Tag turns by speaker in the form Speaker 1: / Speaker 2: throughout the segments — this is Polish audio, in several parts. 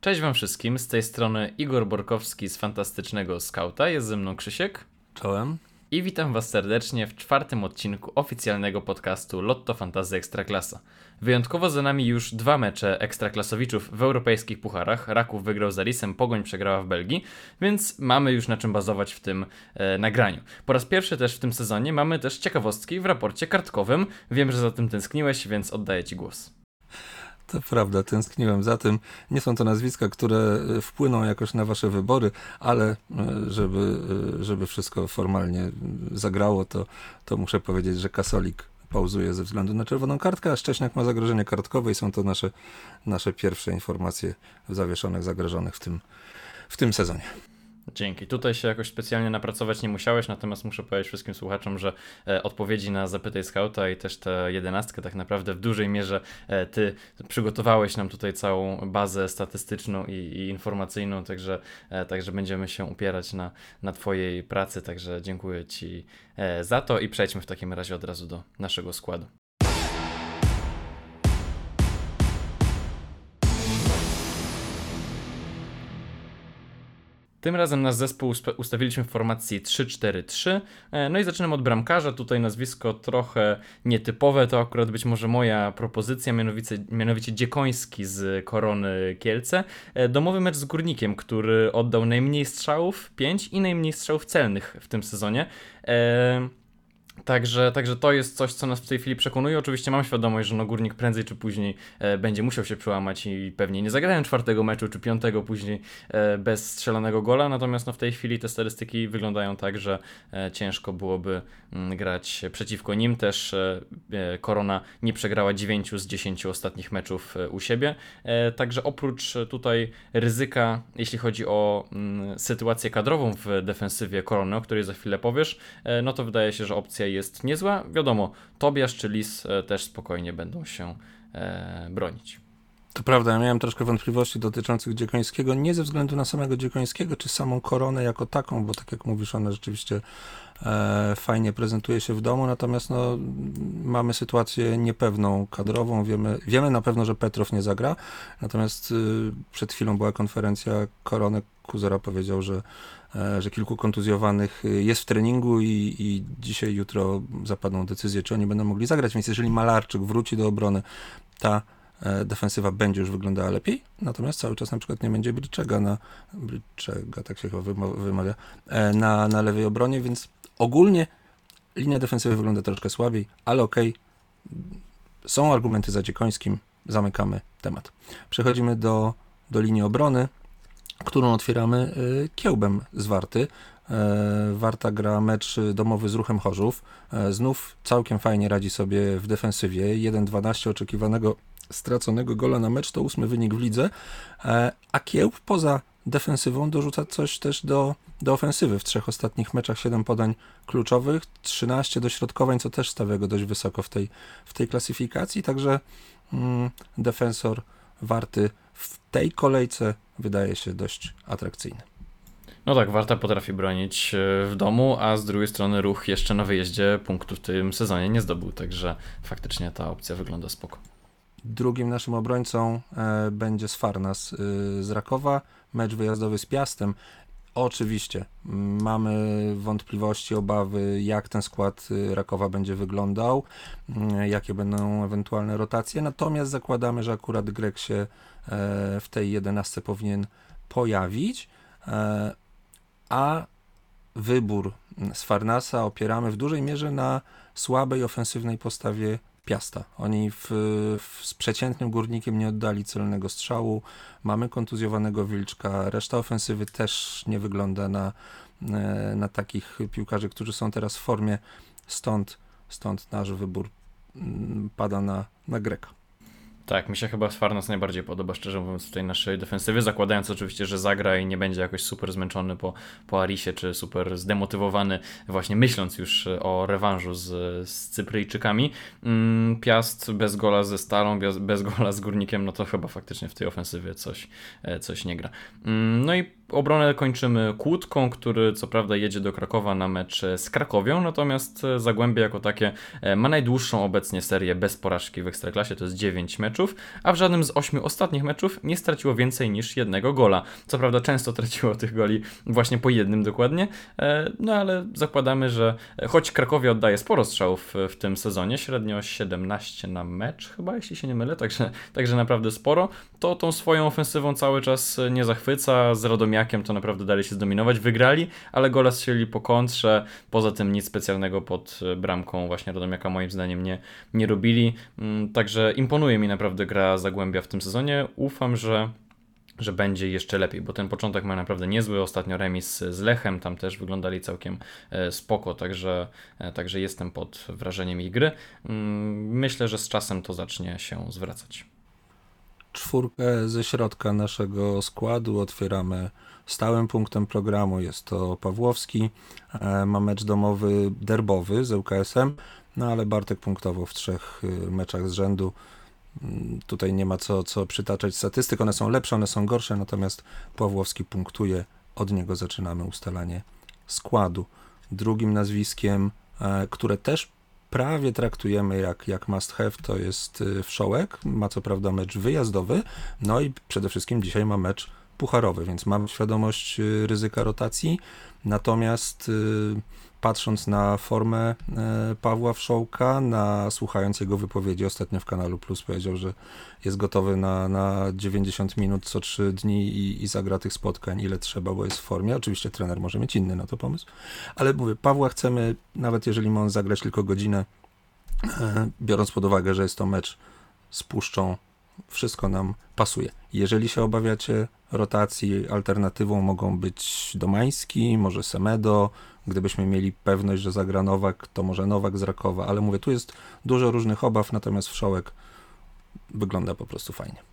Speaker 1: Cześć wam wszystkim, z tej strony Igor Borkowski z Fantastycznego Skauta, jest ze mną Krzysiek.
Speaker 2: Czołem.
Speaker 1: I witam was serdecznie w czwartym odcinku oficjalnego podcastu Lotto Fantazy Ekstraklasa. Wyjątkowo za nami już dwa mecze ekstraklasowiczów w europejskich pucharach. Raków wygrał z Arisem, Pogoń przegrała w Belgii, więc mamy już na czym bazować w tym e, nagraniu. Po raz pierwszy też w tym sezonie mamy też ciekawostki w raporcie kartkowym. Wiem, że za tym tęskniłeś, więc oddaję ci głos.
Speaker 2: To prawda, tęskniłem za tym. Nie są to nazwiska, które e, wpłyną jakoś na wasze wybory, ale e, żeby, e, żeby wszystko formalnie zagrało, to, to muszę powiedzieć, że Kasolik pauzuje ze względu na czerwoną kartkę, a Szcześniak ma zagrożenie kartkowe i są to nasze, nasze pierwsze informacje w zawieszonych, zagrożonych w tym, w tym sezonie.
Speaker 1: Dzięki. Tutaj się jakoś specjalnie napracować nie musiałeś, natomiast muszę powiedzieć wszystkim słuchaczom, że e, odpowiedzi na Zapytaj Scouta i też tę jedenastkę tak naprawdę w dużej mierze e, ty przygotowałeś nam tutaj całą bazę statystyczną i, i informacyjną, także, e, także będziemy się upierać na, na twojej pracy, także dziękuję ci za to i przejdźmy w takim razie od razu do naszego składu. Tym razem nasz zespół ustawiliśmy w formacji 3-4-3. E, no i zaczynam od bramkarza. Tutaj nazwisko trochę nietypowe. To akurat być może moja propozycja, mianowicie, mianowicie Dziekoński z Korony Kielce. E, domowy mecz z Górnikiem, który oddał najmniej strzałów, 5 i najmniej strzałów celnych w tym sezonie. E, Także, także to jest coś, co nas w tej chwili przekonuje. Oczywiście mam świadomość, że no Górnik prędzej czy później e, będzie musiał się przełamać i pewnie nie zagrają czwartego meczu czy piątego później e, bez strzelonego gola, natomiast no w tej chwili te statystyki wyglądają tak, że e, ciężko byłoby m, mm, grać przeciwko nim. Też e, e, Korona nie przegrała 9 z 10 ostatnich meczów e, u siebie, także oprócz tutaj ryzyka, jeśli chodzi o m, mm, sytuację kadrową w defensywie Korony, o której za chwilę powiesz, no to wydaje się, że opcja jest niezła. Wiadomo, Tobiasz czy Lis e, też spokojnie będą się e, bronić.
Speaker 2: To prawda, ja miałem troszkę wątpliwości dotyczących Dziekońskiego, nie ze względu na samego Dziekońskiego, czy samą koronę jako taką, bo tak jak mówisz, ona rzeczywiście e, fajnie prezentuje się w domu, natomiast no, mamy sytuację niepewną kadrową, wiemy, wiemy na pewno, że Petrow nie zagra, natomiast y, przed chwilą była konferencja Korony, Kuzera powiedział, że że kilku kontuzjowanych y, jest w treningu i, i dzisiaj, jutro zapadną decyzje, czy oni będą mogli zagrać. Więc jeżeli Malarczyk wróci do obrony, ta e, defensywa będzie już wyglądała lepiej, natomiast cały czas na przykład nie będzie Bryczega na Bryczega, tak się chyba wymawia, e, na, na lewej obronie, więc ogólnie linia defensywy wygląda troszkę słabiej, ale okej, okay. są argumenty za Dziekońskim, zamykamy temat. Przechodzimy do, do linii obrony którą otwieramy y, kiełbem z Warty. E, Warta gra mecz domowy z ruchem Chorzów. E, znów całkiem fajnie radzi sobie w defensywie. 1-12 oczekiwanego straconego gola na mecz to ósmy wynik w lidze. E, a kiełb poza defensywą dorzuca coś też do, do ofensywy. W trzech ostatnich meczach 7 podań kluczowych, 13 dośrodkowań, co też stawia go dość wysoko w tej, w tej klasyfikacji. Także mm, defensor Warty w tej kolejce wydaje się dość atrakcyjny.
Speaker 1: No tak, Warta potrafi bronić e, w domu, a z drugiej strony ruch jeszcze na wyjeździe punktu w tym sezonie nie zdobył, także faktycznie ta opcja wygląda spoko.
Speaker 2: Drugim naszym obrońcą e, będzie Sfarnas e, z Rakowa, mecz wyjazdowy z Piastem. Oczywiście mamy wątpliwości, obawy, jak ten skład e, Rakowa będzie wyglądał, e, jakie będą ewentualne rotacje. Natomiast zakładamy, że akurat Grek się e, w tej 11 powinien pojawić, a wybór z Farnasa opieramy w dużej mierze na słabej ofensywnej postawie Piasta. Oni w, w, z przeciętnym górnikiem nie oddali celnego strzału. Mamy kontuzjowanego Wilczka. Reszta ofensywy też nie wygląda na, e, na takich piłkarzy, którzy są teraz w formie. Stąd, stąd nasz wybór mm, pada na, na Greka.
Speaker 1: Tak, mi się chyba Sfarnas najbardziej podoba, szczerze mówiąc, w tej naszej defensywie, zakładając oczywiście, że zagra i nie będzie jakoś super zmęczony po, po Arisie, czy super zdemotywowany, właśnie myśląc już o rewanżu z, z Cypryjczykami. Mm, Piast bez gola ze Stalą, bez, bez gola z Górnikiem, no to chyba faktycznie w tej ofensywie coś, e, coś nie gra. Mm, no i obronę kończymy Kłódką, który co prawda jedzie do Krakowa na mecz z Krakowią, natomiast Zagłębie jako takie ma najdłuższą obecnie serię bez porażki w Ekstraklasie, to jest 9 meczów, a w żadnym z 8 ostatnich meczów nie straciło więcej niż jednego gola. Co prawda często traciło tych goli właśnie po jednym dokładnie, no ale zakładamy, że choć Krakowie oddaje sporo strzałów w tym sezonie, średnio 17 na mecz chyba, jeśli się nie mylę, także, także naprawdę sporo, to tą swoją ofensywą cały czas nie zachwyca, z to naprawdę dali się zdominować, wygrali, ale gola strzelili po kontrze, poza tym nic specjalnego pod bramką właśnie Radomiaka moim zdaniem nie, nie robili, mm, także imponuje mi naprawdę gra Zagłębia w tym sezonie, ufam, że że będzie jeszcze lepiej, bo ten początek ma naprawdę niezły. Ostatnio remis z Lechem, tam też wyglądali całkiem e, spoko, także, e, także jestem pod wrażeniem ich gry. Mm, myślę, że z czasem to zacznie się zwracać.
Speaker 2: Czwórkę ze środka naszego składu otwieramy stałym punktem programu. Jest to Pawłowski, e, ma mecz domowy derbowy z ŁKS-em, no ale Bartek punktowo w trzech meczach z rzędu. Mm, tutaj nie ma co, co przytaczać statystyk, one są lepsze, one są gorsze, natomiast Pawłowski punktuje, od niego zaczynamy ustalanie składu. Drugim nazwiskiem, e, które też prawie traktujemy jak, jak must have, to jest e, Wszołek. Ma co prawda mecz wyjazdowy, no i przede wszystkim dzisiaj ma mecz pucharowy, więc mam świadomość e, ryzyka rotacji, natomiast patrząc na formę e, Pawła Wszołka, na słuchając jego wypowiedzi ostatnio w Kanalu Plus, powiedział, że jest gotowy na, na 90 minut co 3 dni i, i zagra tych spotkań ile trzeba, bo jest w formie. Oczywiście trener może mieć inny na to pomysł, ale mówię, Pawła chcemy, nawet jeżeli ma on zagrać tylko godzinę, e, biorąc pod uwagę, że jest to mecz z Puszczą, wszystko nam pasuje. Jeżeli się obawiacie rotacji, alternatywą mogą być Domański, może Semedo, Gdybyśmy mieli pewność, że zagra Nowak, to może Nowak z Rakowa, ale mówię, tu jest dużo różnych obaw, natomiast Wszołek wygląda po prostu fajnie.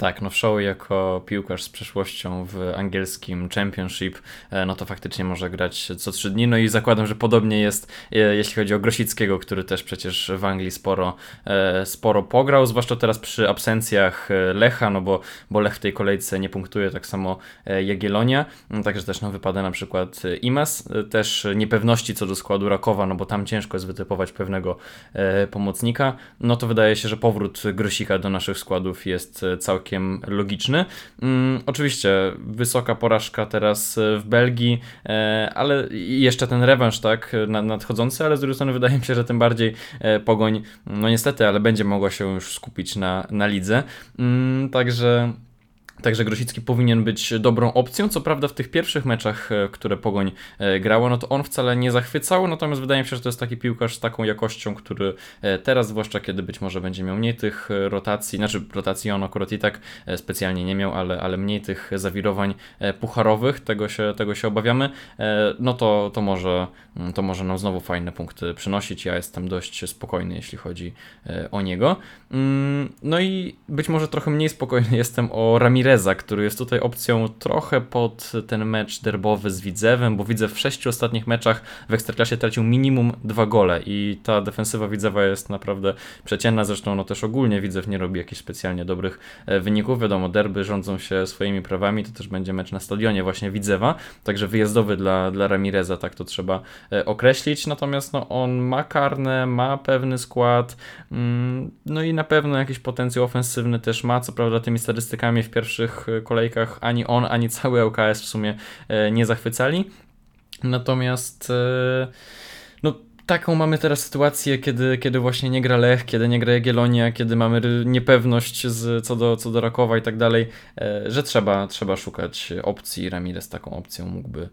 Speaker 1: Tak, no Shaw jako piłkarz z przeszłością w angielskim Championship, e, no to faktycznie może grać co trzy dni. No i zakładam, że podobnie jest, e, jeśli chodzi o Grosickiego, który też przecież w Anglii sporo, e, sporo pograł, zwłaszcza teraz przy absencjach Lecha, no bo, bo Lech w tej kolejce nie punktuje, tak samo Jagiellonia, no także też no, wypada na przykład Imas, też niepewności co do składu Rakowa, no bo tam ciężko jest wytypować pewnego pomocnika, no to wydaje się, że powrót Grosika do naszych składów jest całkiem całkiem logiczny. Mm, oczywiście wysoka porażka teraz e, w Belgii, e, ale jeszcze ten rewanż tak nadchodzący, ale z drugiej strony wydaje mi się, że tym bardziej e, Pogoń, no niestety, ale będzie mogła się już skupić na, na lidze. Mm, także Także Grosicki powinien być dobrą opcją. Co prawda w tych pierwszych meczach, e, które Pogoń e, grało, no to on wcale nie zachwycał, natomiast wydaje mi się, że to jest taki piłkarz z taką jakością, który e, teraz, zwłaszcza kiedy być może będzie miał mniej tych rotacji, znaczy rotacji on akurat i tak specjalnie nie miał, ale, ale mniej tych zawirowań pucharowych, tego się, tego się obawiamy, no to, to, może, mm, to może nam znowu fajne punkty przynosić. Ja jestem dość spokojny, jeśli chodzi o niego. Mm, no i być może trochę mniej spokojny jestem o Ramirez Ramireza, który jest tutaj opcją trochę pod ten mecz derbowy z Widzewem, bo widzę w sześciu ostatnich meczach w Ekstraklasie tracił minimum dwa gole i ta defensywa Widzewa jest naprawdę przeciętna, zresztą no też ogólnie Widzew nie robi jakichś specjalnie dobrych e, wyników, wiadomo, derby rządzą się swoimi prawami, to też będzie mecz na stadionie właśnie Widzewa, także wyjazdowy dla, dla Ramireza, tak to trzeba e, określić, natomiast no on ma karne, ma pewny skład, mm, no i na pewno jakiś potencjał ofensywny też ma, co prawda tymi statystykami w pierwszym pierwszych e, kolejkach ani on, ani cały LKS w sumie e, nie zachwycali. Natomiast e, taką mamy teraz sytuację, kiedy, kiedy właśnie nie gra Lech, kiedy nie gra Jagiellonia, kiedy mamy niepewność z, co, do, co do Rakowa i tak dalej, że trzeba, trzeba szukać opcji. Ramirez taką opcją mógłby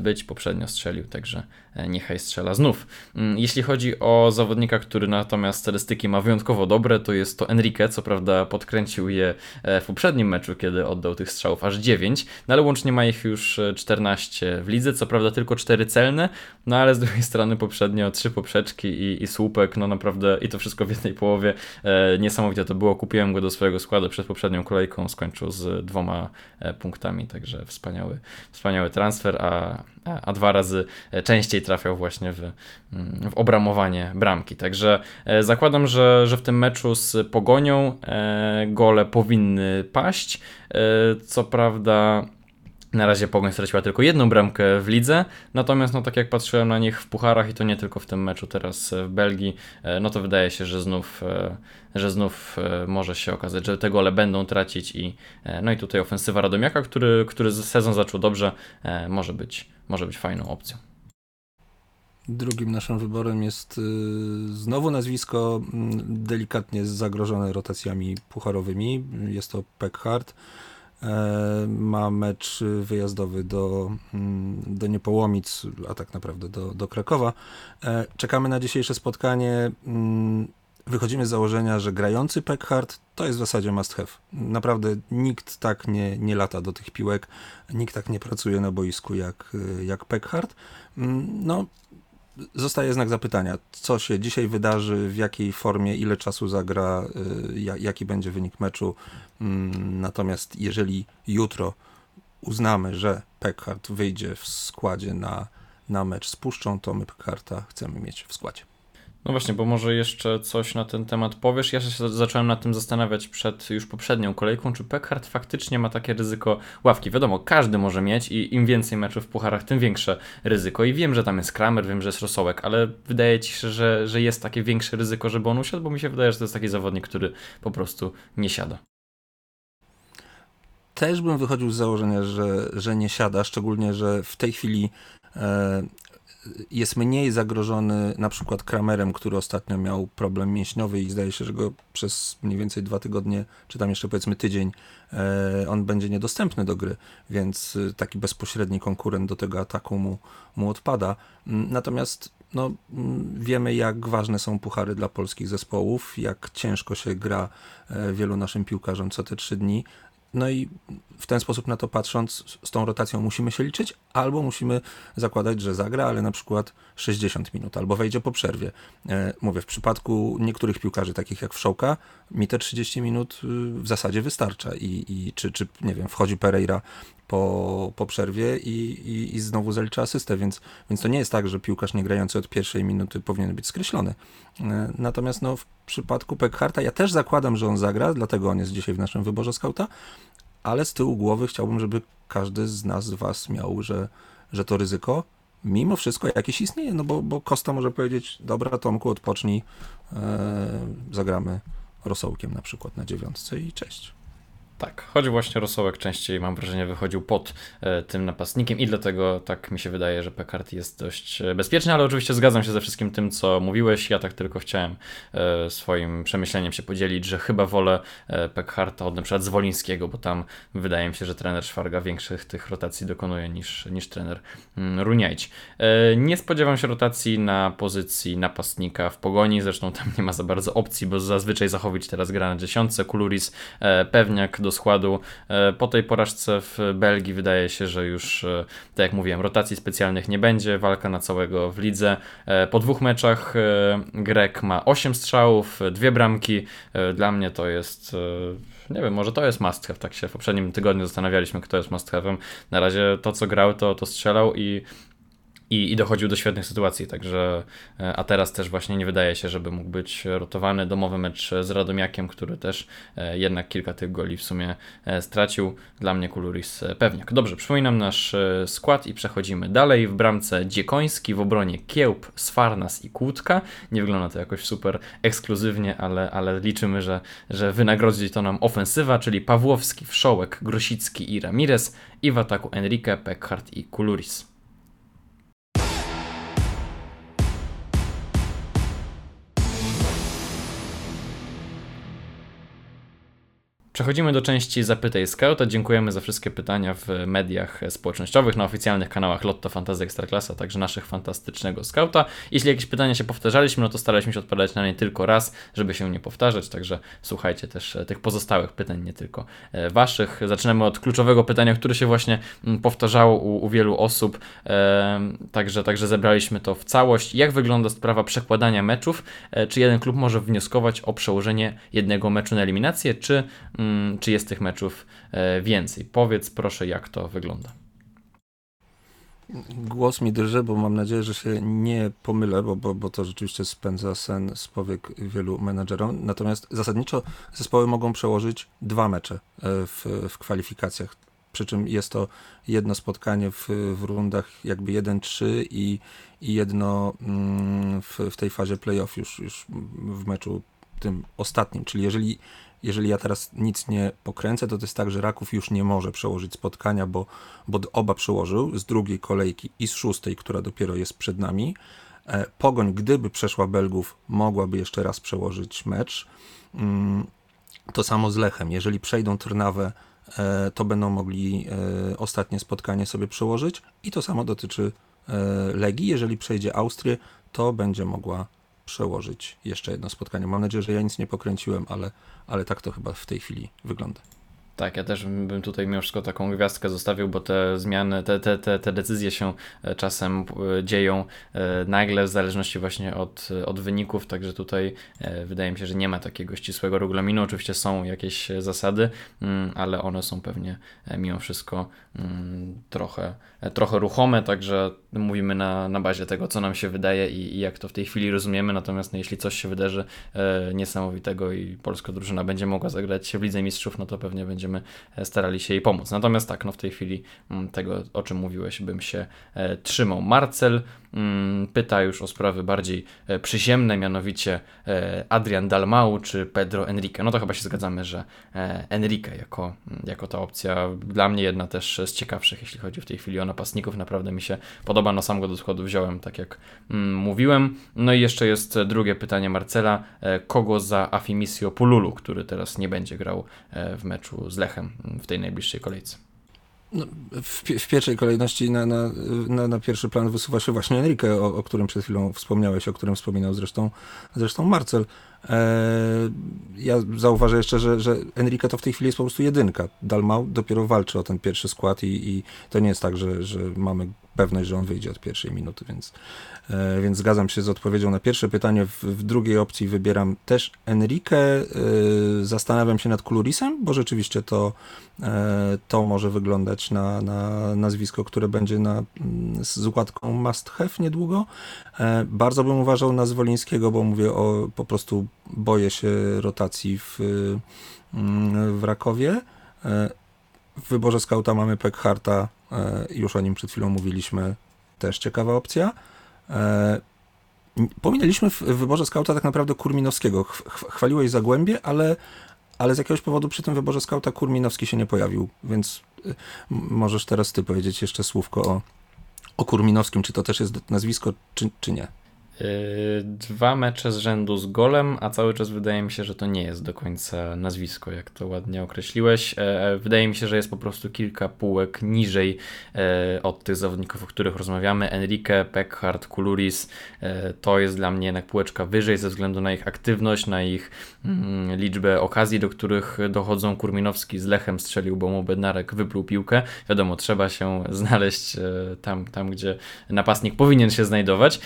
Speaker 1: być. Poprzednio strzelił, także E, niechaj strzela znów. Mm, jeśli chodzi o zawodnika, który natomiast statystyki ma wyjątkowo dobre, to jest to Enrique, co prawda podkręcił je e, w poprzednim meczu, kiedy oddał tych strzałów aż 9, no ale łącznie ma ich już 14 e, w lidze, co prawda tylko 4 celne, no ale z drugiej strony poprzednio 3 poprzeczki i, i słupek, no naprawdę i to wszystko w jednej połowie. E, niesamowite to było, kupiłem go do swojego składu przed poprzednią kolejką, skończył z dwoma punktami, także wspaniały, wspaniały transfer, a, a dwa razy częściej trafiał właśnie w, mm, w obramowanie bramki. Także e, zakładam, że, że w tym meczu z Pogonią e, gole powinny paść. E, co prawda Na razie Pogoń straciła tylko jedną bramkę w lidze, natomiast no tak jak patrzyłem na nich w pucharach i to nie tylko w tym meczu teraz w Belgii, no to wydaje się, że znów, że znów może się okazać, że te gole będą tracić i no i tutaj ofensywa Radomiaka, który, który sezon zaczął dobrze, może być, może być fajną opcją.
Speaker 2: Drugim naszym wyborem jest znowu nazwisko mm, delikatnie zagrożone rotacjami pucharowymi. Jest to Peckhart. E, ma mecz wyjazdowy do, mm, do Niepołomic, a tak naprawdę do, do Krakowa. E, czekamy na dzisiejsze spotkanie. Mm, wychodzimy z założenia, że grający Peckhart to jest w zasadzie must have. Naprawdę nikt tak nie, nie lata do tych piłek, nikt tak nie pracuje na boisku jak, jak Peckhart. No, zostaje znak zapytania, co się dzisiaj wydarzy, w jakiej formie, ile czasu zagra, y, jaki będzie wynik meczu. Mm, natomiast jeżeli jutro uznamy, że Peckhart wyjdzie w składzie na, na mecz z Puszczą, to my Peckharta chcemy mieć w składzie.
Speaker 1: No właśnie, bo może jeszcze coś na ten temat powiesz. Ja się zacząłem nad tym zastanawiać przed już poprzednią kolejką, czy Peckhart faktycznie ma takie ryzyko ławki. Wiadomo, każdy może mieć i im więcej meczów w pucharach, tym większe ryzyko. I wiem, że tam jest Kramer, wiem, że jest Rosołek, ale wydaje ci się, że, że jest takie większe ryzyko, żeby on usiadł, bo mi się wydaje, że to jest taki zawodnik, który po prostu nie siada.
Speaker 2: Też bym wychodził z założenia, że, że nie siada, szczególnie, że w tej chwili e, jest mniej zagrożony na przykład Kramerem, który ostatnio miał problem mięśniowy i zdaje się, że go przez mniej więcej dwa tygodnie, czy tam jeszcze powiedzmy tydzień, e, on będzie niedostępny do gry, więc e, taki bezpośredni konkurent do tego ataku mu, mu odpada. Mm, natomiast no, mm, wiemy, jak ważne są puchary dla polskich zespołów, jak ciężko się gra e, wielu naszym piłkarzom co te trzy dni. No i w ten sposób na to patrząc, z tą rotacją musimy się liczyć, albo musimy zakładać, że zagra, ale na przykład 60 minut, albo wejdzie po przerwie. E, mówię, w przypadku niektórych piłkarzy, takich jak Wszołka, mi te 30 minut y, w zasadzie wystarcza. I, i czy, czy, nie wiem, wchodzi Pereira po, po przerwie i, i, i znowu zalicza asystę, więc, więc to nie jest tak, że piłkarz nie grający od pierwszej minuty powinien być skreślony. E, natomiast no, w przypadku Pekharta ja też zakładam, że on zagra, dlatego on jest dzisiaj w naszym wyborze skauta, ale z tyłu głowy chciałbym, żeby każdy z nas, z was miał, że, że to ryzyko mimo wszystko jakieś istnieje, no bo, bo Kosta może powiedzieć, dobra Tomku, odpocznij, e, zagramy rosołkiem na przykład na dziewiątce i cześć.
Speaker 1: Tak, choć właśnie Rosołek częściej, mam wrażenie, wychodził pod e, tym napastnikiem i dlatego tak mi się wydaje, że Pekart jest dość e, bezpieczny, ale oczywiście zgadzam się ze wszystkim tym, co mówiłeś. Ja tak tylko chciałem e, swoim przemyśleniem się podzielić, że chyba wolę e, Pekharta od przykład Zwolińskiego, bo tam wydaje mi się, że trener Szwarga większych tych rotacji dokonuje niż, niż trener mm, Runiajć. E, nie spodziewam się rotacji na pozycji napastnika w Pogoni, zresztą tam nie ma za bardzo opcji, bo zazwyczaj Zachowicz teraz gra na dziesiątce, Kuluris, e, Pewniak do składu. E, po tej porażce w Belgii wydaje się, że już, e, tak jak mówiłem, rotacji specjalnych nie będzie, walka na całego w lidze. E, po dwóch meczach Grek ma 8 strzałów, dwie bramki. Dla mnie to jest nie wiem, może to jest must have, tak się w poprzednim tygodniu zastanawialiśmy, kto jest must have'em. Na razie to, co grał, to, to strzelał i i, i dochodził do świetnych sytuacji, także e, a teraz też właśnie nie wydaje się, żeby mógł być rotowany. Domowy mecz z Radomiakiem, który też e, jednak kilka tych goli w sumie e, stracił. Dla mnie Kuluris pewniak. Dobrze, przypominam nasz skład i przechodzimy dalej. W bramce Dziekoński, w obronie Kiełb, Sfarnas i Kłódka. Nie wygląda to jakoś super ekskluzywnie, ale, ale liczymy, że, że wynagrodzi to nam ofensywa, czyli Pawłowski, Wszołek, Grosicki i Ramirez i w ataku Enrique, Peckhardt i Kuluris. Przechodzimy do części Zapytaj Scouta. Dziękujemy za wszystkie pytania w mediach społecznościowych, na oficjalnych kanałach Lotto Fantasy Ekstraklasa, także naszych fantastycznego Scouta. Jeśli jakieś pytania się powtarzaliśmy, no to staraliśmy się odpowiadać na nie tylko raz, żeby się nie powtarzać, także słuchajcie też tych pozostałych pytań, nie tylko e, waszych. Zaczynamy od kluczowego pytania, które się właśnie mm, powtarzało u, u wielu osób, także, także zebraliśmy to w całość. Jak wygląda sprawa przekładania meczów? E, czy jeden klub może wnioskować o przełożenie jednego meczu na eliminację, czy Mm, czy jest tych meczów e, więcej. Powiedz proszę, jak to wygląda.
Speaker 2: Głos mi drży, bo mam nadzieję, że się nie pomylę, bo, bo, bo to rzeczywiście spędza sen z powiek wielu menedżerom. Natomiast zasadniczo zespoły mogą przełożyć dwa mecze e, w, w kwalifikacjach. przy czym jest to jedno spotkanie w, w rundach jakby 1-3 i, i jedno mm, w, w tej fazie playoff już, już w meczu tym ostatnim, czyli jeżeli jeżeli ja teraz nic nie pokręcę, to to jest tak, że Raków już nie może przełożyć spotkania, bo, bo oba przełożył z drugiej kolejki i z szóstej, która dopiero jest przed nami. E, Pogoń, gdyby przeszła Belgów, mogłaby jeszcze raz przełożyć mecz. Mm, to samo z Lechem. Jeżeli przejdą Trnawę, e, to będą mogli e, ostatnie spotkanie sobie przełożyć. I to samo dotyczy Legii. Jeżeli przejdzie Austrię, to będzie mogła przełożyć jeszcze jedno spotkanie. Mam nadzieję, że ja nic nie pokręciłem, ale, ale tak to chyba w tej chwili wygląda.
Speaker 1: Tak, ja też bym tutaj mimo wszystko taką gwiazdkę zostawił, bo te zmiany, te, te, te, te decyzje się e, czasem e, dzieją e, nagle w zależności właśnie od, od wyników, także tutaj wydaje mi się, że nie ma takiego ścisłego regulaminu. Oczywiście są jakieś zasady, mm, ale one są pewnie mimo wszystko mm, trochę, trochę ruchome, także mówimy na, na bazie tego, co nam się wydaje i, i jak to w tej chwili rozumiemy. Natomiast no, jeśli coś się wydarzy niesamowitego i polska drużyna będzie mogła zagrać w Lidze Mistrzów, no to pewnie będzie będziemy e, starali się jej pomóc. Natomiast tak, no w tej chwili mm, tego, o czym mówiłeś, bym się e, trzymał. Marcel mm, pyta już o sprawy bardziej e, przyziemne, mianowicie Adrian Dalmau czy Pedro Enrique. No to chyba się zgadzamy, że Enrique jako, mm, jako ta opcja dla mnie jedna też z ciekawszych, jeśli chodzi w tej chwili o napastników. Naprawdę mi się podoba, no sam go do składu wziąłem, tak jak mówiłem. No i jeszcze jest drugie pytanie Marcela. Kogo za Afimisio Pululu, który teraz nie będzie grał w meczu z Lechem w tej najbliższej kolejce.
Speaker 2: No, w, w, pierwszej kolejności na, na, na, na, pierwszy plan wysuwa się właśnie Enrique, o, o, którym przed chwilą wspomniałeś, o którym wspominał zresztą, zresztą Marcel. E, ja zauważę jeszcze, że, że Enrique to w tej chwili jest po prostu jedynka. Dalmau dopiero walczy o ten pierwszy skład i, i to nie jest tak, że, że mamy pewność, że on wyjdzie od pierwszej minuty, więc, e, więc zgadzam się z odpowiedzią na pierwsze pytanie. W, w drugiej opcji wybieram też Enrique. E, zastanawiam się nad Kulurisem, bo rzeczywiście to, e, to może wyglądać na, na nazwisko, które będzie na, mm, z układką must have niedługo. Bardzo bym uważał na Zwolińskiego, bo mówię o po prostu boję się rotacji w, mm, w Rakowie. W wyborze skauta mamy Pekharta, już o nim przed chwilą mówiliśmy, też ciekawa opcja. E, pominęliśmy w wyborze skauta tak naprawdę Kurminowskiego. Chwaliłeś Zagłębie, ale, ale z jakiegoś powodu przy tym wyborze skauta Kurminowski się nie pojawił, więc e, możesz teraz ty powiedzieć jeszcze słówko o, o Kurminowskim, czy to też jest nazwisko, czy, czy nie.
Speaker 1: Dwa mecze z rzędu z golem, a cały czas wydaje mi się, że to nie jest do końca nazwisko, jak to ładnie określiłeś. E, e, wydaje mi się, że jest po prostu kilka półek niżej e, od tych zawodników, o których rozmawiamy. Enrique, Peckhardt, Kuluris to jest dla mnie jednak półeczka wyżej ze względu na ich aktywność, na ich mm, liczbę okazji, do których dochodzą. Kurminowski z Lechem strzelił, bo mu Bednarek wypluł piłkę. Wiadomo, trzeba się znaleźć tam, tam gdzie napastnik powinien się znajdować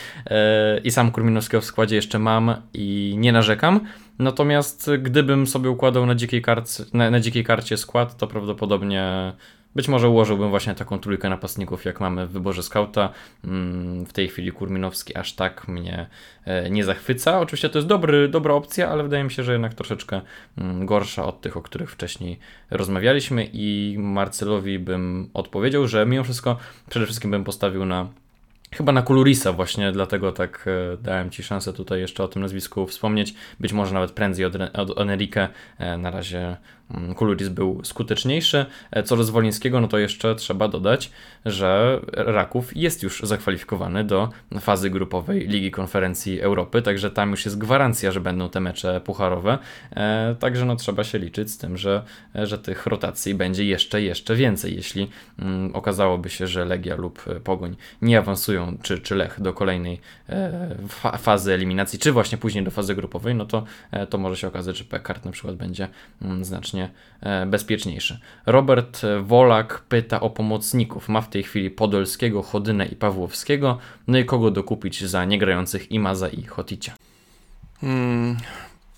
Speaker 1: i sam Kurminowskiego w składzie jeszcze mam i nie narzekam. Natomiast gdybym sobie układał na dzikiej, karcie, na, na dzikiej karcie skład, to prawdopodobnie być może ułożyłbym właśnie taką trójkę napastników, jak mamy w wyborze skauta. Mm, w tej chwili Kurminowski aż tak mnie e, nie zachwyca. Oczywiście to jest dobry, dobra opcja, ale wydaje mi się, że jednak troszeczkę mm, gorsza od tych, o których wcześniej rozmawialiśmy i Marcelowi bym odpowiedział, że mimo wszystko przede wszystkim bym postawił na Chyba na Kulurisa właśnie, dlatego tak e, dałem Ci szansę tutaj jeszcze o tym nazwisku wspomnieć. Być może nawet prędzej od, od Enrique. E, na razie Kuluris był skuteczniejszy. E, co do Zwolińskiego, no to jeszcze trzeba dodać, że Raków jest już zakwalifikowany do fazy grupowej Ligi Konferencji Europy, także tam już jest gwarancja, że będą te mecze pucharowe. E, także no trzeba się liczyć z tym, że, że tych rotacji będzie jeszcze, jeszcze więcej. Jeśli mm, okazałoby się, że Legia lub Pogoń nie awansują, czy, czy Lech do kolejnej e, fa fazy eliminacji, czy właśnie później do fazy grupowej, no to, to może się okazać, że Pekart na przykład będzie mm, znacznie znacznie e, bezpieczniejszy. Robert Wolak pyta o pomocników. Ma w tej chwili Podolskiego, Chodynę i Pawłowskiego. No i kogo dokupić za niegrających Imaza i Hoticia?
Speaker 2: Hmm,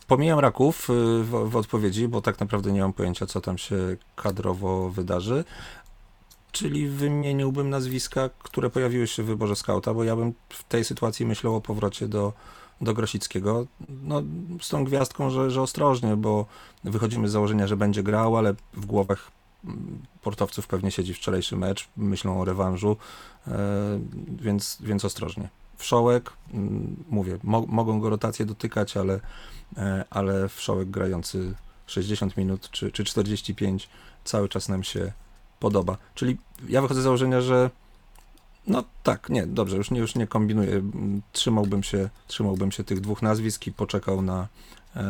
Speaker 2: pomijam Raków y, w, w odpowiedzi, bo tak naprawdę nie mam pojęcia, co tam się kadrowo wydarzy. Czyli wymieniłbym nazwiska, które pojawiły się w wyborze skauta, bo ja bym w tej sytuacji myślał o powrocie do do Grosickiego, no, z tą gwiazdką, że, że ostrożnie, bo wychodzimy z założenia, że będzie grał, ale w głowach portowców pewnie siedzi wczorajszy mecz, myślą o rewanżu, więc, więc ostrożnie. Wszołek, mówię, mo mogą go rotacje dotykać, ale, ale wszołek grający 60 minut czy, czy 45 cały czas nam się podoba. Czyli ja wychodzę z założenia, że no tak, nie, dobrze, już nie, już nie kombinuję. Trzymałbym się, trzymałbym się tych dwóch nazwisk i poczekał na, e,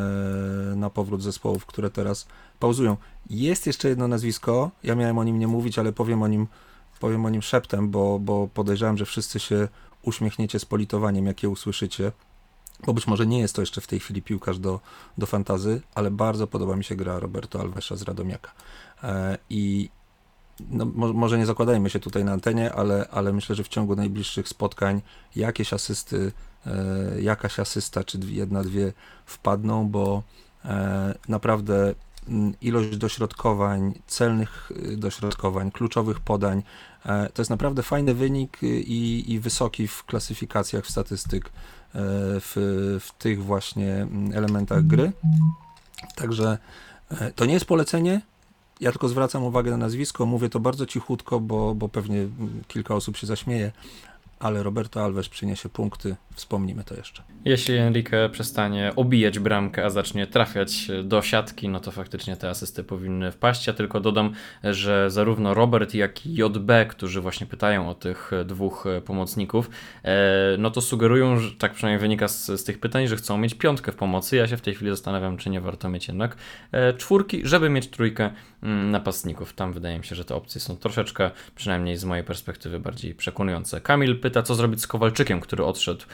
Speaker 2: na powrót zespołów, które teraz pauzują. Jest jeszcze jedno nazwisko, ja miałem o nim nie mówić, ale powiem o nim, powiem o nim szeptem, bo, bo podejrzewam, że wszyscy się uśmiechniecie z politowaniem, jakie usłyszycie bo być może nie jest to jeszcze w tej chwili piłkarz do, do fantazy, ale bardzo podoba mi się gra Roberto Alvesa z Radomiaka. E, I no, może nie zakładajmy się tutaj na antenie, ale, ale myślę, że w ciągu najbliższych spotkań jakieś asysty, e, jakaś asysta, czy jedna, dwie wpadną, bo e, naprawdę ilość dośrodkowań, celnych y, dośrodkowań, kluczowych podań, to jest naprawdę fajny wynik i, i wysoki w klasyfikacjach, w statystyk E, w, w tych właśnie mm, elementach gry. Także e, to nie jest polecenie. Ja tylko zwracam uwagę na nazwisko, mówię to bardzo cichutko, bo, bo pewnie kilka osób się zaśmieje, ale Roberto Alves przyniesie punkty, wspomnimy to jeszcze.
Speaker 1: Jeśli Enrique przestanie obijać bramkę, a zacznie trafiać do siatki, no to faktycznie te asysty powinny wpaść. Ja tylko dodam, że zarówno Robert, jak i JB, którzy właśnie pytają o tych dwóch pomocników, e, no to sugerują, że tak przynajmniej wynika z, z tych pytań, że chcą mieć piątkę w pomocy. Ja się w tej chwili zastanawiam, czy nie warto mieć jednak e, czwórki, żeby mieć trójkę mm, napastników. Tam wydaje mi się, że te opcje są troszeczkę, przynajmniej z mojej perspektywy, bardziej przekonujące. Kamil pyta, co zrobić z Kowalczykiem, który odszedł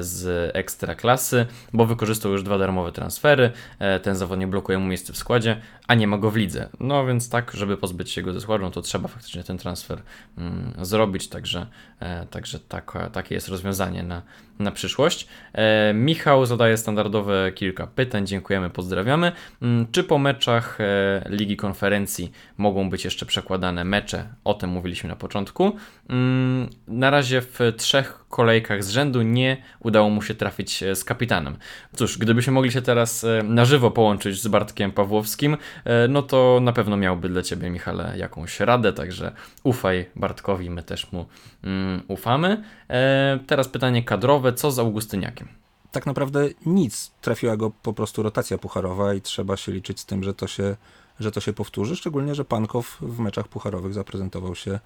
Speaker 1: z ekstra klasy, bo wykorzystał już dwa darmowe transfery. E, ten zawodnik blokuje mu miejsce w składzie, a nie ma go w lidze. No więc tak, żeby pozbyć się go ze składu, no to trzeba faktycznie ten transfer mm, zrobić, także, e, także tak, takie jest rozwiązanie na, na przyszłość. E, Michał zadaje standardowe kilka pytań, dziękujemy, pozdrawiamy. Mm, czy po meczach e, Ligi Konferencji mogą być jeszcze przekładane mecze? O tym mówiliśmy na początku. Mm, na razie w trzech kolejkach z rzędu nie udało mu się trafić e, z kapitanem. Cóż, gdybyśmy mogli się teraz e, na żywo połączyć z Bartkiem Pawłowskim, e, no to na pewno miałby dla Ciebie, Michale, jakąś radę, także ufaj Bartkowi, my też mu mm, ufamy. Teraz pytanie kadrowe, co z Augustyniakiem?
Speaker 2: Tak naprawdę nic. Trafiła go po prostu rotacja pucharowa i trzeba się liczyć z tym, że to się, że to się powtórzy, szczególnie, że Pankow w meczach pucharowych zaprezentował się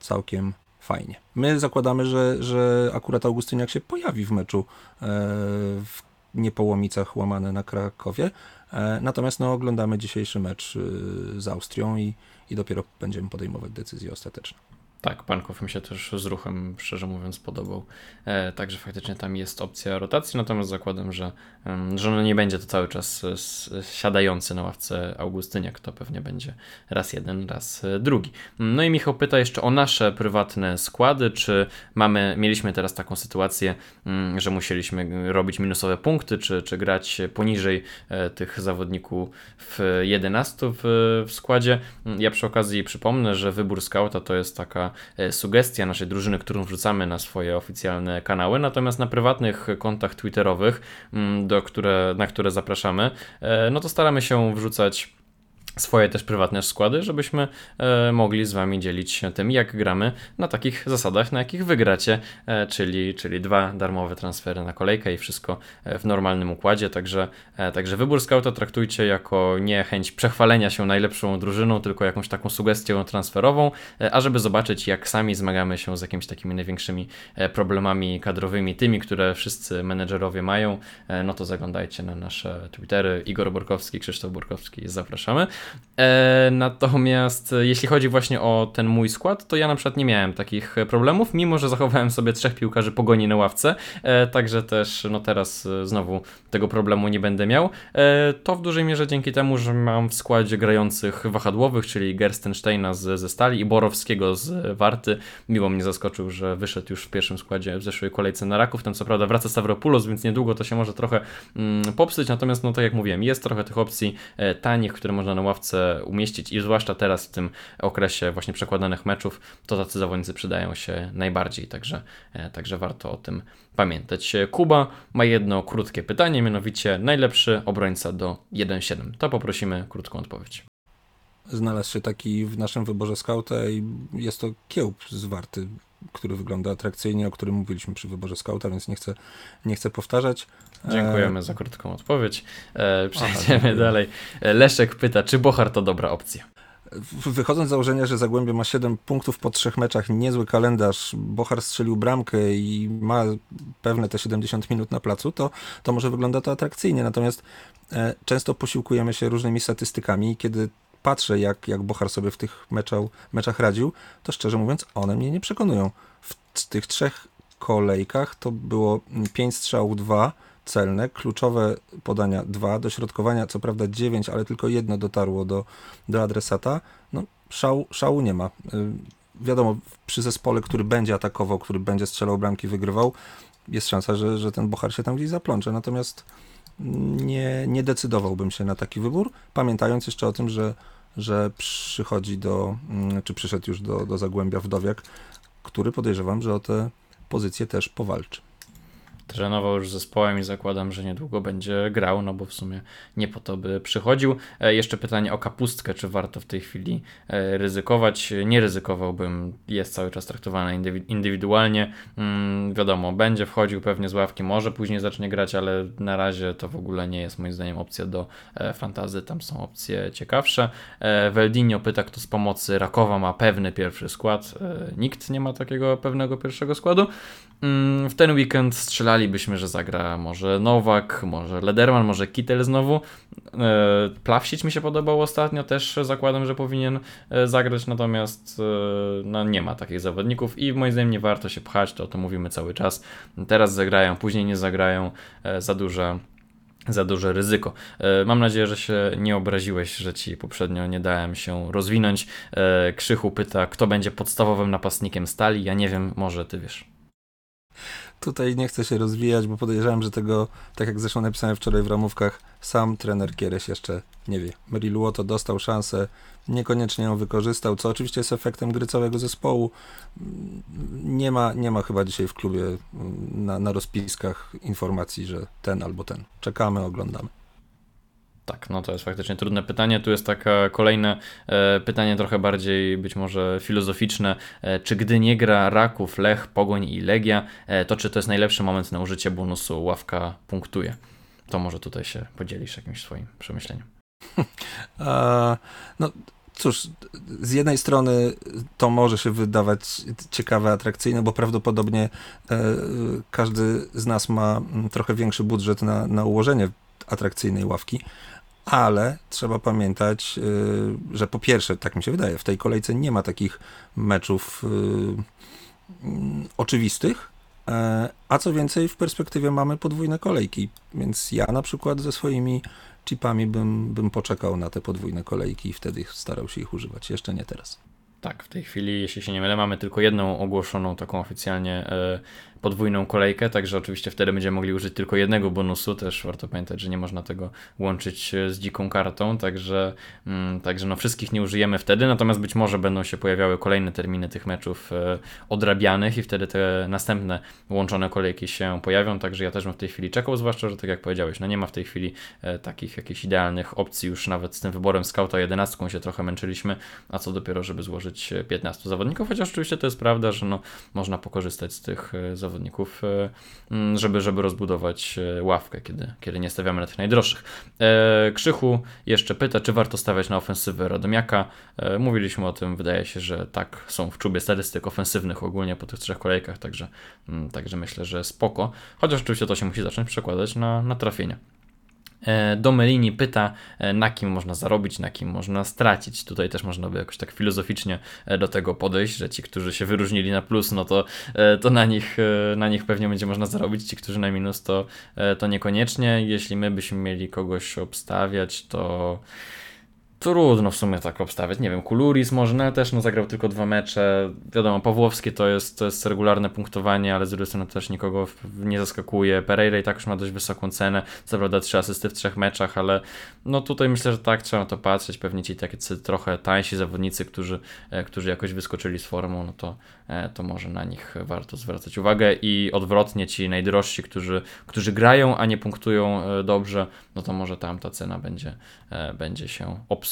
Speaker 2: całkiem fajnie. My zakładamy, że, że akurat Augustyniak się pojawi w meczu e, w Niepołomicach łamane na Krakowie, e, natomiast no, oglądamy dzisiejszy mecz e, z Austrią i, i dopiero będziemy podejmować decyzję ostateczną.
Speaker 1: Tak, Pankow mi się też z ruchem, szczerze mówiąc, podobał. E, także faktycznie tam jest opcja rotacji, natomiast zakładam, że, że no nie będzie to cały czas siadający na ławce Augustyniak, to pewnie będzie raz jeden, raz e, drugi. No i Michał pyta jeszcze o nasze prywatne składy, czy mamy, mieliśmy teraz taką sytuację, mm, że musieliśmy robić minusowe punkty, czy, czy grać poniżej e, tych zawodników w 11 w, w składzie. Ja przy okazji przypomnę, że wybór skauta to jest taka sugestia naszej drużyny, którą wrzucamy na swoje oficjalne kanały, natomiast na prywatnych kontach twitterowych, mm, do które, na które zapraszamy, e, no to staramy się wrzucać swoje też prywatne składy, żebyśmy e, mogli z Wami dzielić się tym, jak gramy na takich zasadach, na jakich wygracie, e, czyli, czyli dwa darmowe transfery na kolejkę i wszystko e, w normalnym układzie. Także, e, także wybór skauta traktujcie jako nie chęć przechwalenia się najlepszą drużyną, tylko jakąś taką sugestią transferową, e, a żeby zobaczyć, jak sami zmagamy się z jakimiś takimi największymi e, problemami kadrowymi, tymi, które wszyscy menedżerowie mają, no to zaglądajcie na nasze Twittery. Igor Borkowski, Krzysztof Borkowski, zapraszamy. E, natomiast e, jeśli chodzi właśnie o ten mój skład, to ja na przykład nie miałem takich problemów, mimo że zachowałem sobie trzech piłkarzy pogoni na ławce, e, także też no teraz e, znowu tego problemu nie będę miał. E, to w dużej mierze dzięki temu, że mam w składzie grających wahadłowych, czyli Gerstensteina z, ze Stali i Borowskiego z Warty. Miło mnie zaskoczył, że wyszedł już w pierwszym składzie w zeszłej kolejce na Raków. Tam co prawda wraca Stavropoulos, więc niedługo to się może trochę mm, popsuć, natomiast no tak jak mówiłem, jest trochę tych opcji e, tanich, które można na ławce ławce umieścić i zwłaszcza teraz w tym okresie właśnie przekładanych meczów, to tacy zawodnicy przydają się najbardziej, także, e, także warto o tym pamiętać. Kuba ma jedno krótkie pytanie, mianowicie najlepszy obrońca do 1.7. To poprosimy krótką odpowiedź.
Speaker 2: znalazł się taki w naszym wyborze skauta i jest to kiełb zwarty, który wygląda atrakcyjnie, o którym mówiliśmy przy wyborze skauta, więc nie chcę, nie chcę powtarzać.
Speaker 1: Dziękujemy e... za krótką odpowiedź. E, przejdziemy Aha, dalej. E, Leszek pyta, czy Bochar to dobra opcja?
Speaker 2: Wychodząc z założenia, że Zagłębie ma 7 punktów po trzech meczach, niezły kalendarz, Bochar strzelił bramkę i ma pewne te 70 minut na placu, to, to może wygląda to atrakcyjnie. Natomiast często posiłkujemy się różnymi statystykami kiedy patrzę, jak, jak Bochar sobie w tych meczach, meczach radził, to szczerze mówiąc, one mnie nie przekonują. W tych trzech kolejkach to było 5 strzałów, 2 celne, kluczowe podania 2, dośrodkowania co prawda 9, ale tylko jedno dotarło do, do adresata. No, szału, szału nie ma. Y, wiadomo, przy zespole, który będzie atakował, który będzie strzelał bramki, wygrywał, jest szansa, że, że ten Bochar się tam gdzieś zaplącze. Natomiast nie, nie decydowałbym się na taki wybór, pamiętając jeszcze o tym, że, że przychodzi do, mm, czy przyszedł już do, do Zagłębia Wdowiak, który podejrzewam, że o tę pozycję też powalczy
Speaker 1: trenował już zespołem i zakładam, że niedługo będzie grał, no bo w sumie nie po to by przychodził. E, jeszcze pytanie o kapustkę, czy warto w tej chwili e, ryzykować? Nie ryzykowałbym, jest cały czas traktowana indywidualnie. Mm, wiadomo, będzie wchodził pewnie z ławki, może później zacznie grać, ale na razie to w ogóle nie jest moim zdaniem opcja do e, fantazy, tam są opcje ciekawsze. Weldinio pyta, kto z pomocy Rakowa ma pewny pierwszy skład. Nikt nie ma takiego pewnego pierwszego składu. Mm, w ten weekend strzelalibyśmy, że zagra może Nowak, może Lederman, może Kittel znowu. E, Plawsić mi się podobał ostatnio, też zakładam, że powinien e, zagrać, natomiast e, no, nie ma takich zawodników i moim zdaniem nie warto się pchać, to o tym mówimy cały czas. Teraz zagrają, później nie zagrają, za duże za duże ryzyko. Mam nadzieję, że się nie obraziłeś, że ci poprzednio nie dałem się rozwinąć. Krzychu pyta, kto będzie podstawowym napastnikiem stali. Ja nie wiem, może ty wiesz.
Speaker 2: Tutaj nie chcę się rozwijać, bo podejrzewam, że tego, tak jak zresztą napisałem wczoraj w ramówkach, sam trener Kieres jeszcze nie wie. Meriluo to dostał szansę, niekoniecznie ją wykorzystał, co oczywiście jest efektem gry całego zespołu. Nie ma, nie ma chyba dzisiaj w klubie na, na rozpiskach informacji, że ten albo ten. Czekamy, oglądamy.
Speaker 1: Tak, no to jest faktycznie trudne pytanie. Tu jest takie kolejne e, pytanie, trochę bardziej być może filozoficzne. E, czy gdy nie gra Raków, Lech, Pogoń i Legia, e, to czy to jest najlepszy moment na użycie bonusu ławka punktuje? To może tutaj się podzielisz jakimś swoim przemyśleniem.
Speaker 2: no cóż, z jednej strony to może się wydawać ciekawe, atrakcyjne, bo prawdopodobnie każdy z nas ma mm, trochę większy budżet na, na ułożenie atrakcyjnej ławki ale trzeba pamiętać, y, że po pierwsze, tak mi się wydaje, w tej kolejce nie ma takich meczów y, mm, oczywistych, e, a co więcej, w perspektywie mamy podwójne kolejki, więc ja na przykład ze swoimi chipami bym, bym poczekał na te podwójne kolejki i wtedy starał się ich używać. Jeszcze nie teraz.
Speaker 1: Tak, w tej chwili, jeśli się nie mylę, mamy tylko jedną ogłoszoną taką oficjalnie e, podwójną kolejkę, także oczywiście wtedy będziemy mogli użyć tylko jednego bonusu. Też warto pamiętać, że nie można tego łączyć e, z dziką kartą, także, mm, także no wszystkich nie użyjemy wtedy, natomiast być może będą się pojawiały kolejne terminy tych meczów e, odrabianych i wtedy te następne łączone kolejki się pojawią, także ja też bym w tej chwili czekał, zwłaszcza, że tak jak powiedziałeś, no nie ma w tej chwili e, takich jakichś idealnych opcji, już nawet z tym wyborem scouta 11 się trochę męczyliśmy, a co dopiero, żeby złożyć 15 zawodników, chociaż oczywiście to jest prawda, że no, można pokorzystać z tych zawodników zawodników, e, mm, żeby, żeby rozbudować e, ławkę, kiedy, kiedy nie stawiamy na tych najdroższych. E, Krzychu jeszcze pyta, czy warto stawiać na ofensywę Radomiaka. Mówiliśmy o tym, wydaje się, że tak są w czubie statystyk ofensywnych ogólnie po tych trzech kolejkach, także, mm, także myślę, że spoko. Chociaż oczywiście to się musi zacząć przekładać na, na trafienie. E, Domelini pyta, e, na kim można zarobić, na kim można stracić. Tutaj też można by jakoś tak filozoficznie e, do tego podejść, że ci, którzy się wyróżnili na plus, no to, to na, nich, na nich pewnie będzie można zarobić, ci, którzy na minus, to, to niekoniecznie. Jeśli my byśmy mieli kogoś obstawiać, to trudno w sumie tak obstawiać. Nie wiem, Kuluris może, no też no, zagrał tylko dwa mecze. Wiadomo, Pawłowski to jest, to jest regularne punktowanie, ale z drugiej strony też nikogo nie zaskakuje. Pereira i tak już ma dość wysoką cenę. Co prawda trzy asysty w trzech meczach, ale no tutaj myślę, że tak trzeba to patrzeć. Pewnie ci takie trochę tańsi zawodnicy, którzy, e, którzy jakoś wyskoczyli z formą, no to, e, to może na nich warto zwracać uwagę i odwrotnie ci najdrożsi, którzy, którzy grają, a nie punktują e, dobrze, no to może tam ta cena będzie, będzie się obsługiwać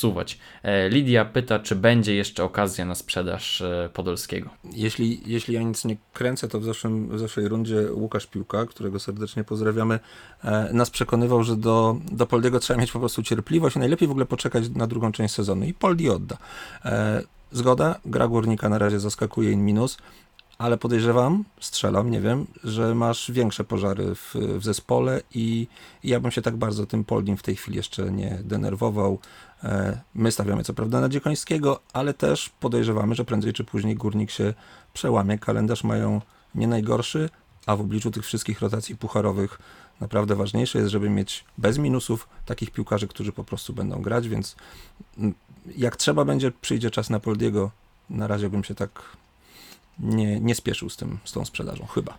Speaker 1: E, Lidia pyta, czy będzie jeszcze okazja na sprzedaż e, Podolskiego.
Speaker 2: Jeśli, jeśli ja nic nie kręcę, to w, zeszłym, w zeszłej rundzie Łukasz Piłka, którego serdecznie pozdrawiamy, e, nas przekonywał, że do, do Poldiego trzeba mieć po prostu cierpliwość najlepiej w ogóle poczekać na drugą część sezonu i Poldi odda. Zgoda, gra Górnika na razie zaskakuje in minus, ale podejrzewam, strzelam, nie wiem, że masz większe pożary w, w zespole i, i ja bym się tak bardzo tym Poldim w tej chwili jeszcze nie denerwował. E, my stawiamy co prawda na Dziekońskiego, ale też podejrzewamy, że prędzej czy później Górnik się przełamie. Kalendarz mają nie najgorszy, a w obliczu tych wszystkich rotacji pucharowych naprawdę ważniejsze jest, żeby mieć bez minusów takich piłkarzy, którzy po prostu będą grać, więc jak trzeba będzie, przyjdzie czas na Poldiego. Na razie bym się tak nie, nie spieszył z, tym, z tą sprzedażą, chyba.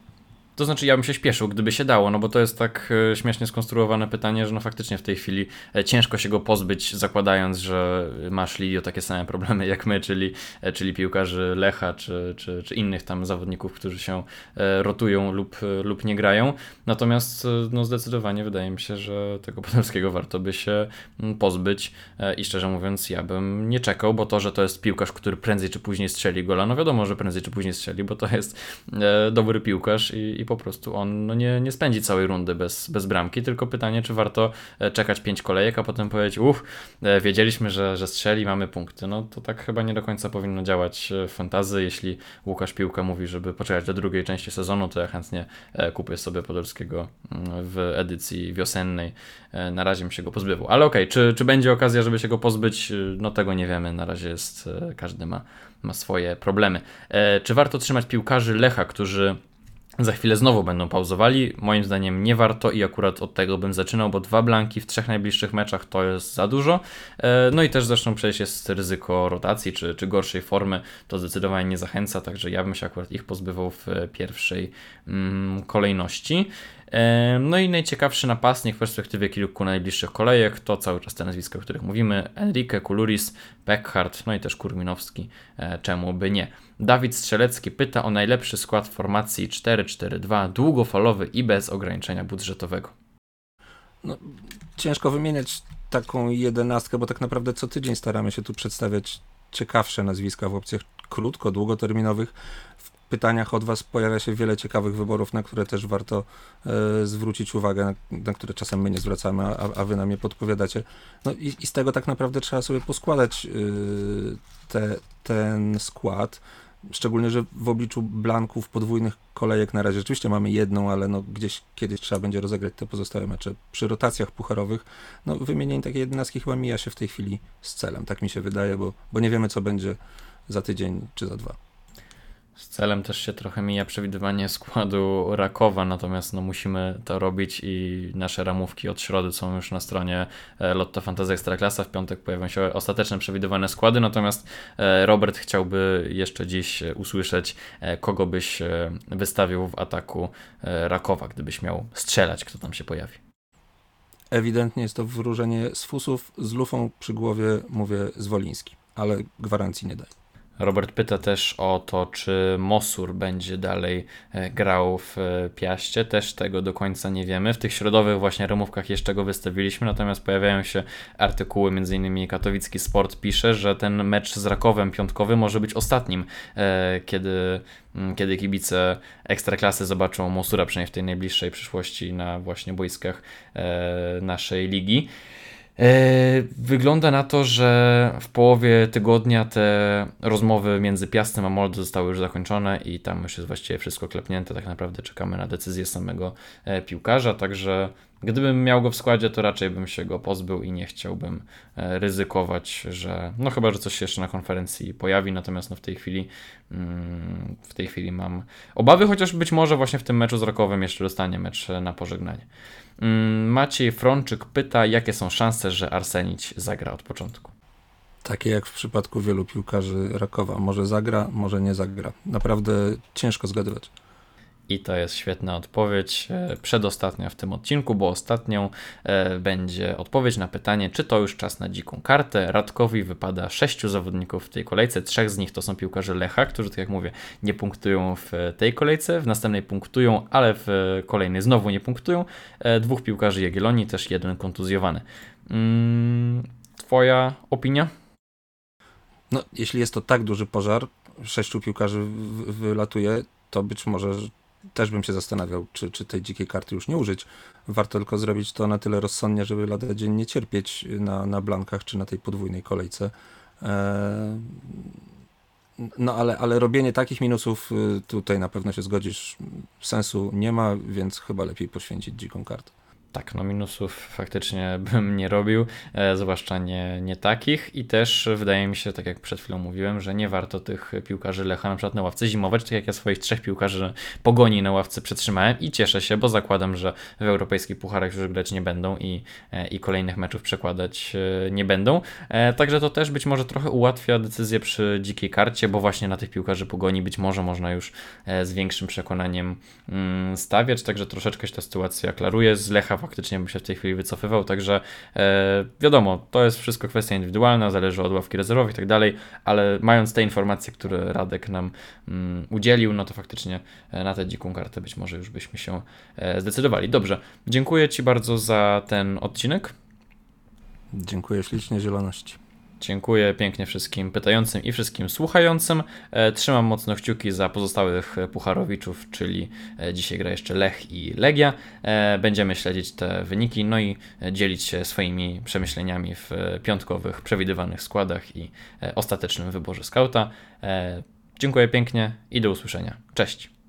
Speaker 1: To znaczy, ja bym się śpieszył, gdyby się dało, no bo to jest tak e, śmiesznie skonstruowane pytanie, że no faktycznie w tej chwili e, ciężko się go pozbyć, zakładając, że masz Lidio takie same problemy jak my, czyli, e, czyli piłkarzy Lecha, czy, czy, czy innych tam zawodników, którzy się rotują lub, lub nie grają. Natomiast no zdecydowanie wydaje mi się, że tego Podolskiego warto by się mm, pozbyć i szczerze mówiąc, ja bym nie czekał, bo to, że to jest piłkarz, który prędzej czy później strzeli gola, no wiadomo, że prędzej czy później strzeli, bo to jest dobry piłkarz i, i po prostu on no nie, nie spędzi całej rundy bez, bez bramki, tylko pytanie, czy warto e, czekać pięć kolejek, a potem powiedzieć, uff, e, wiedzieliśmy, że, że strzeli, mamy punkty. No to tak chyba nie do końca powinno działać e, fantazy. Jeśli Łukasz Piłka mówi, żeby poczekać do drugiej części sezonu, to ja chętnie kupię sobie Podolskiego mm, w edycji wiosennej. Na razie mi się go pozbywał. Ale okej, okay, czy, czy będzie okazja, żeby się go pozbyć? No tego nie wiemy. Na razie jest, każdy ma, ma swoje problemy. Czy warto trzymać piłkarzy Lecha, którzy za chwilę znowu będą pauzowali. Moim zdaniem nie warto i akurat od tego bym zaczynał, bo dwa blanki w trzech najbliższych meczach to jest za dużo. E, no i też zresztą przecież jest ryzyko rotacji czy, czy gorszej formy. To zdecydowanie nie zachęca, także ja bym się akurat ich pozbywał w pierwszej mm, kolejności. No i najciekawszy napastnik w perspektywie kilku najbliższych kolejek to cały czas te nazwiska, o których mówimy: Enrique, Kuluris, Beckhardt, no i też Kurminowski. E, czemu by nie? Dawid Strzelecki pyta o najlepszy skład formacji 4-4-2, długofalowy i bez ograniczenia budżetowego.
Speaker 2: No, ciężko wymieniać taką jedenastkę, bo tak naprawdę co tydzień staramy się tu przedstawiać ciekawsze nazwiska w opcjach krótko, długoterminowych pytaniach od Was pojawia się wiele ciekawych wyborów, na które też warto e, zwrócić uwagę, na, na, które czasem my nie zwracamy, a, a Wy nam je podpowiadacie. No i, i z tego tak naprawdę trzeba sobie poskładać y, te, ten skład. Szczególnie, że w obliczu blanków podwójnych kolejek na razie rzeczywiście mamy jedną, ale no gdzieś kiedyś trzeba będzie rozegrać te pozostałe mecze. Przy rotacjach pucharowych, no wymienienie takiej jedenastki chyba mija się w tej chwili z celem, tak mi się wydaje, bo, bo nie wiemy, co będzie za tydzień czy za dwa.
Speaker 1: Z celem też się trochę mija przewidywanie składu Rakowa, natomiast no musimy to robić i nasze ramówki od środy są już na stronie e, Lotto Fantasy Ekstraklasa. W piątek pojawią się ostateczne przewidywane składy, natomiast e, Robert chciałby jeszcze dziś usłyszeć, e, kogo byś wystawił w ataku Rakowa, gdybyś miał strzelać, kto tam się pojawi.
Speaker 2: Ewidentnie jest to wróżenie z fusów, z lufą przy głowie mówię Zwoliński, ale gwarancji nie daję.
Speaker 1: Robert pyta też o to, czy Mosur będzie dalej e, grał w e, Piaście. Też tego do końca nie wiemy. W tych środowych właśnie remówkach jeszcze go wystawiliśmy, natomiast pojawiają się artykuły, m.in. Katowicki Sport pisze, że ten mecz z Rakowem piątkowy może być ostatnim, e, kiedy, kiedy kibice Ekstraklasy zobaczą Mosura, przynajmniej w tej najbliższej przyszłości na właśnie boiskach naszej ligi. E, wygląda na to, że w połowie tygodnia te rozmowy między Piastem a Molde zostały już zakończone i tam już jest właściwie wszystko klepnięte. Tak naprawdę czekamy na decyzję samego e, piłkarza, także gdybym miał go w składzie, to raczej bym się go pozbył i nie chciałbym e, ryzykować, że no chyba, że coś się jeszcze na konferencji pojawi, natomiast no w tej chwili mm, w tej chwili mam obawy, chociaż być może właśnie w tym meczu z Rokowem jeszcze dostanie mecz na pożegnanie. Mm, Maciej Frączyk pyta, jakie są szanse, że Arsenić zagra od początku.
Speaker 2: Takie jak w przypadku wielu piłkarzy Rakowa. Może zagra, może nie zagra. Naprawdę ciężko zgadywać.
Speaker 1: I to jest świetna odpowiedź. E, przedostatnia w tym odcinku, bo ostatnią e, będzie odpowiedź na pytanie, czy to już czas na dziką kartę. Radkowi wypada sześciu zawodników w tej kolejce. Trzech z nich to są piłkarze Lecha, którzy, tak jak mówię, nie punktują w tej kolejce. W następnej punktują, ale w kolejnej znowu nie punktują. E, dwóch piłkarzy Jagiellonii, też jeden kontuzjowany. Mm, Twoja opinia?
Speaker 2: No, jeśli jest to tak duży pożar, sześciu piłkarzy wylatuje, to być może też bym się zastanawiał, czy, czy tej dzikiej karty już nie użyć. Warto tylko zrobić to na tyle rozsądnie, żeby lada dzień nie cierpieć na, na blankach czy na tej podwójnej kolejce. Eee, no ale, ale robienie takich minusów, y, tutaj na pewno się zgodzisz, sensu nie ma, więc chyba lepiej poświęcić dziką kartę.
Speaker 1: Tak, no minusów faktycznie bym nie robił, e, zwłaszcza nie, nie takich. I też wydaje mi się, tak jak przed chwilą mówiłem, że nie warto tych piłkarzy Lecha na przykład na ławce zimować, tak jak ja swoich trzech piłkarzy Pogoni na ławce przetrzymałem i cieszę się, bo zakładam, że w europejskich pucharach już grać nie będą i, e, i kolejnych meczów przekładać e, nie będą, także to też być może trochę ułatwia decyzję przy dzikiej karcie, bo właśnie na tych piłkarzy Pogoni być może można już z większym przekonaniem mm, stawiać, także troszeczkę się ta sytuacja klaruje, z Lecha faktycznie bym się w tej chwili wycofywał, także e, wiadomo, to jest wszystko kwestia indywidualna, zależy od ławki rezerwowej i tak dalej, ale mając te informacje, które Radek nam mm, udzielił, no to faktycznie e, na tę dziką kartę być może już byśmy się e, zdecydowali. Dobrze, dziękuję Ci bardzo za ten odcinek.
Speaker 2: Dziękuję ślicznie zieloności.
Speaker 1: Dziękuję pięknie wszystkim pytającym i wszystkim słuchającym. E, Trzymam mocno kciuki za pozostałych Pucharowiczów, czyli e, dzisiaj gra jeszcze Lech i Legia. E, Będziemy śledzić te wyniki, no i dzielić się swoimi przemyśleniami w piątkowych, przewidywanych składach i ostatecznym wyborze skauta. Dziękuję pięknie i do usłyszenia. Cześć.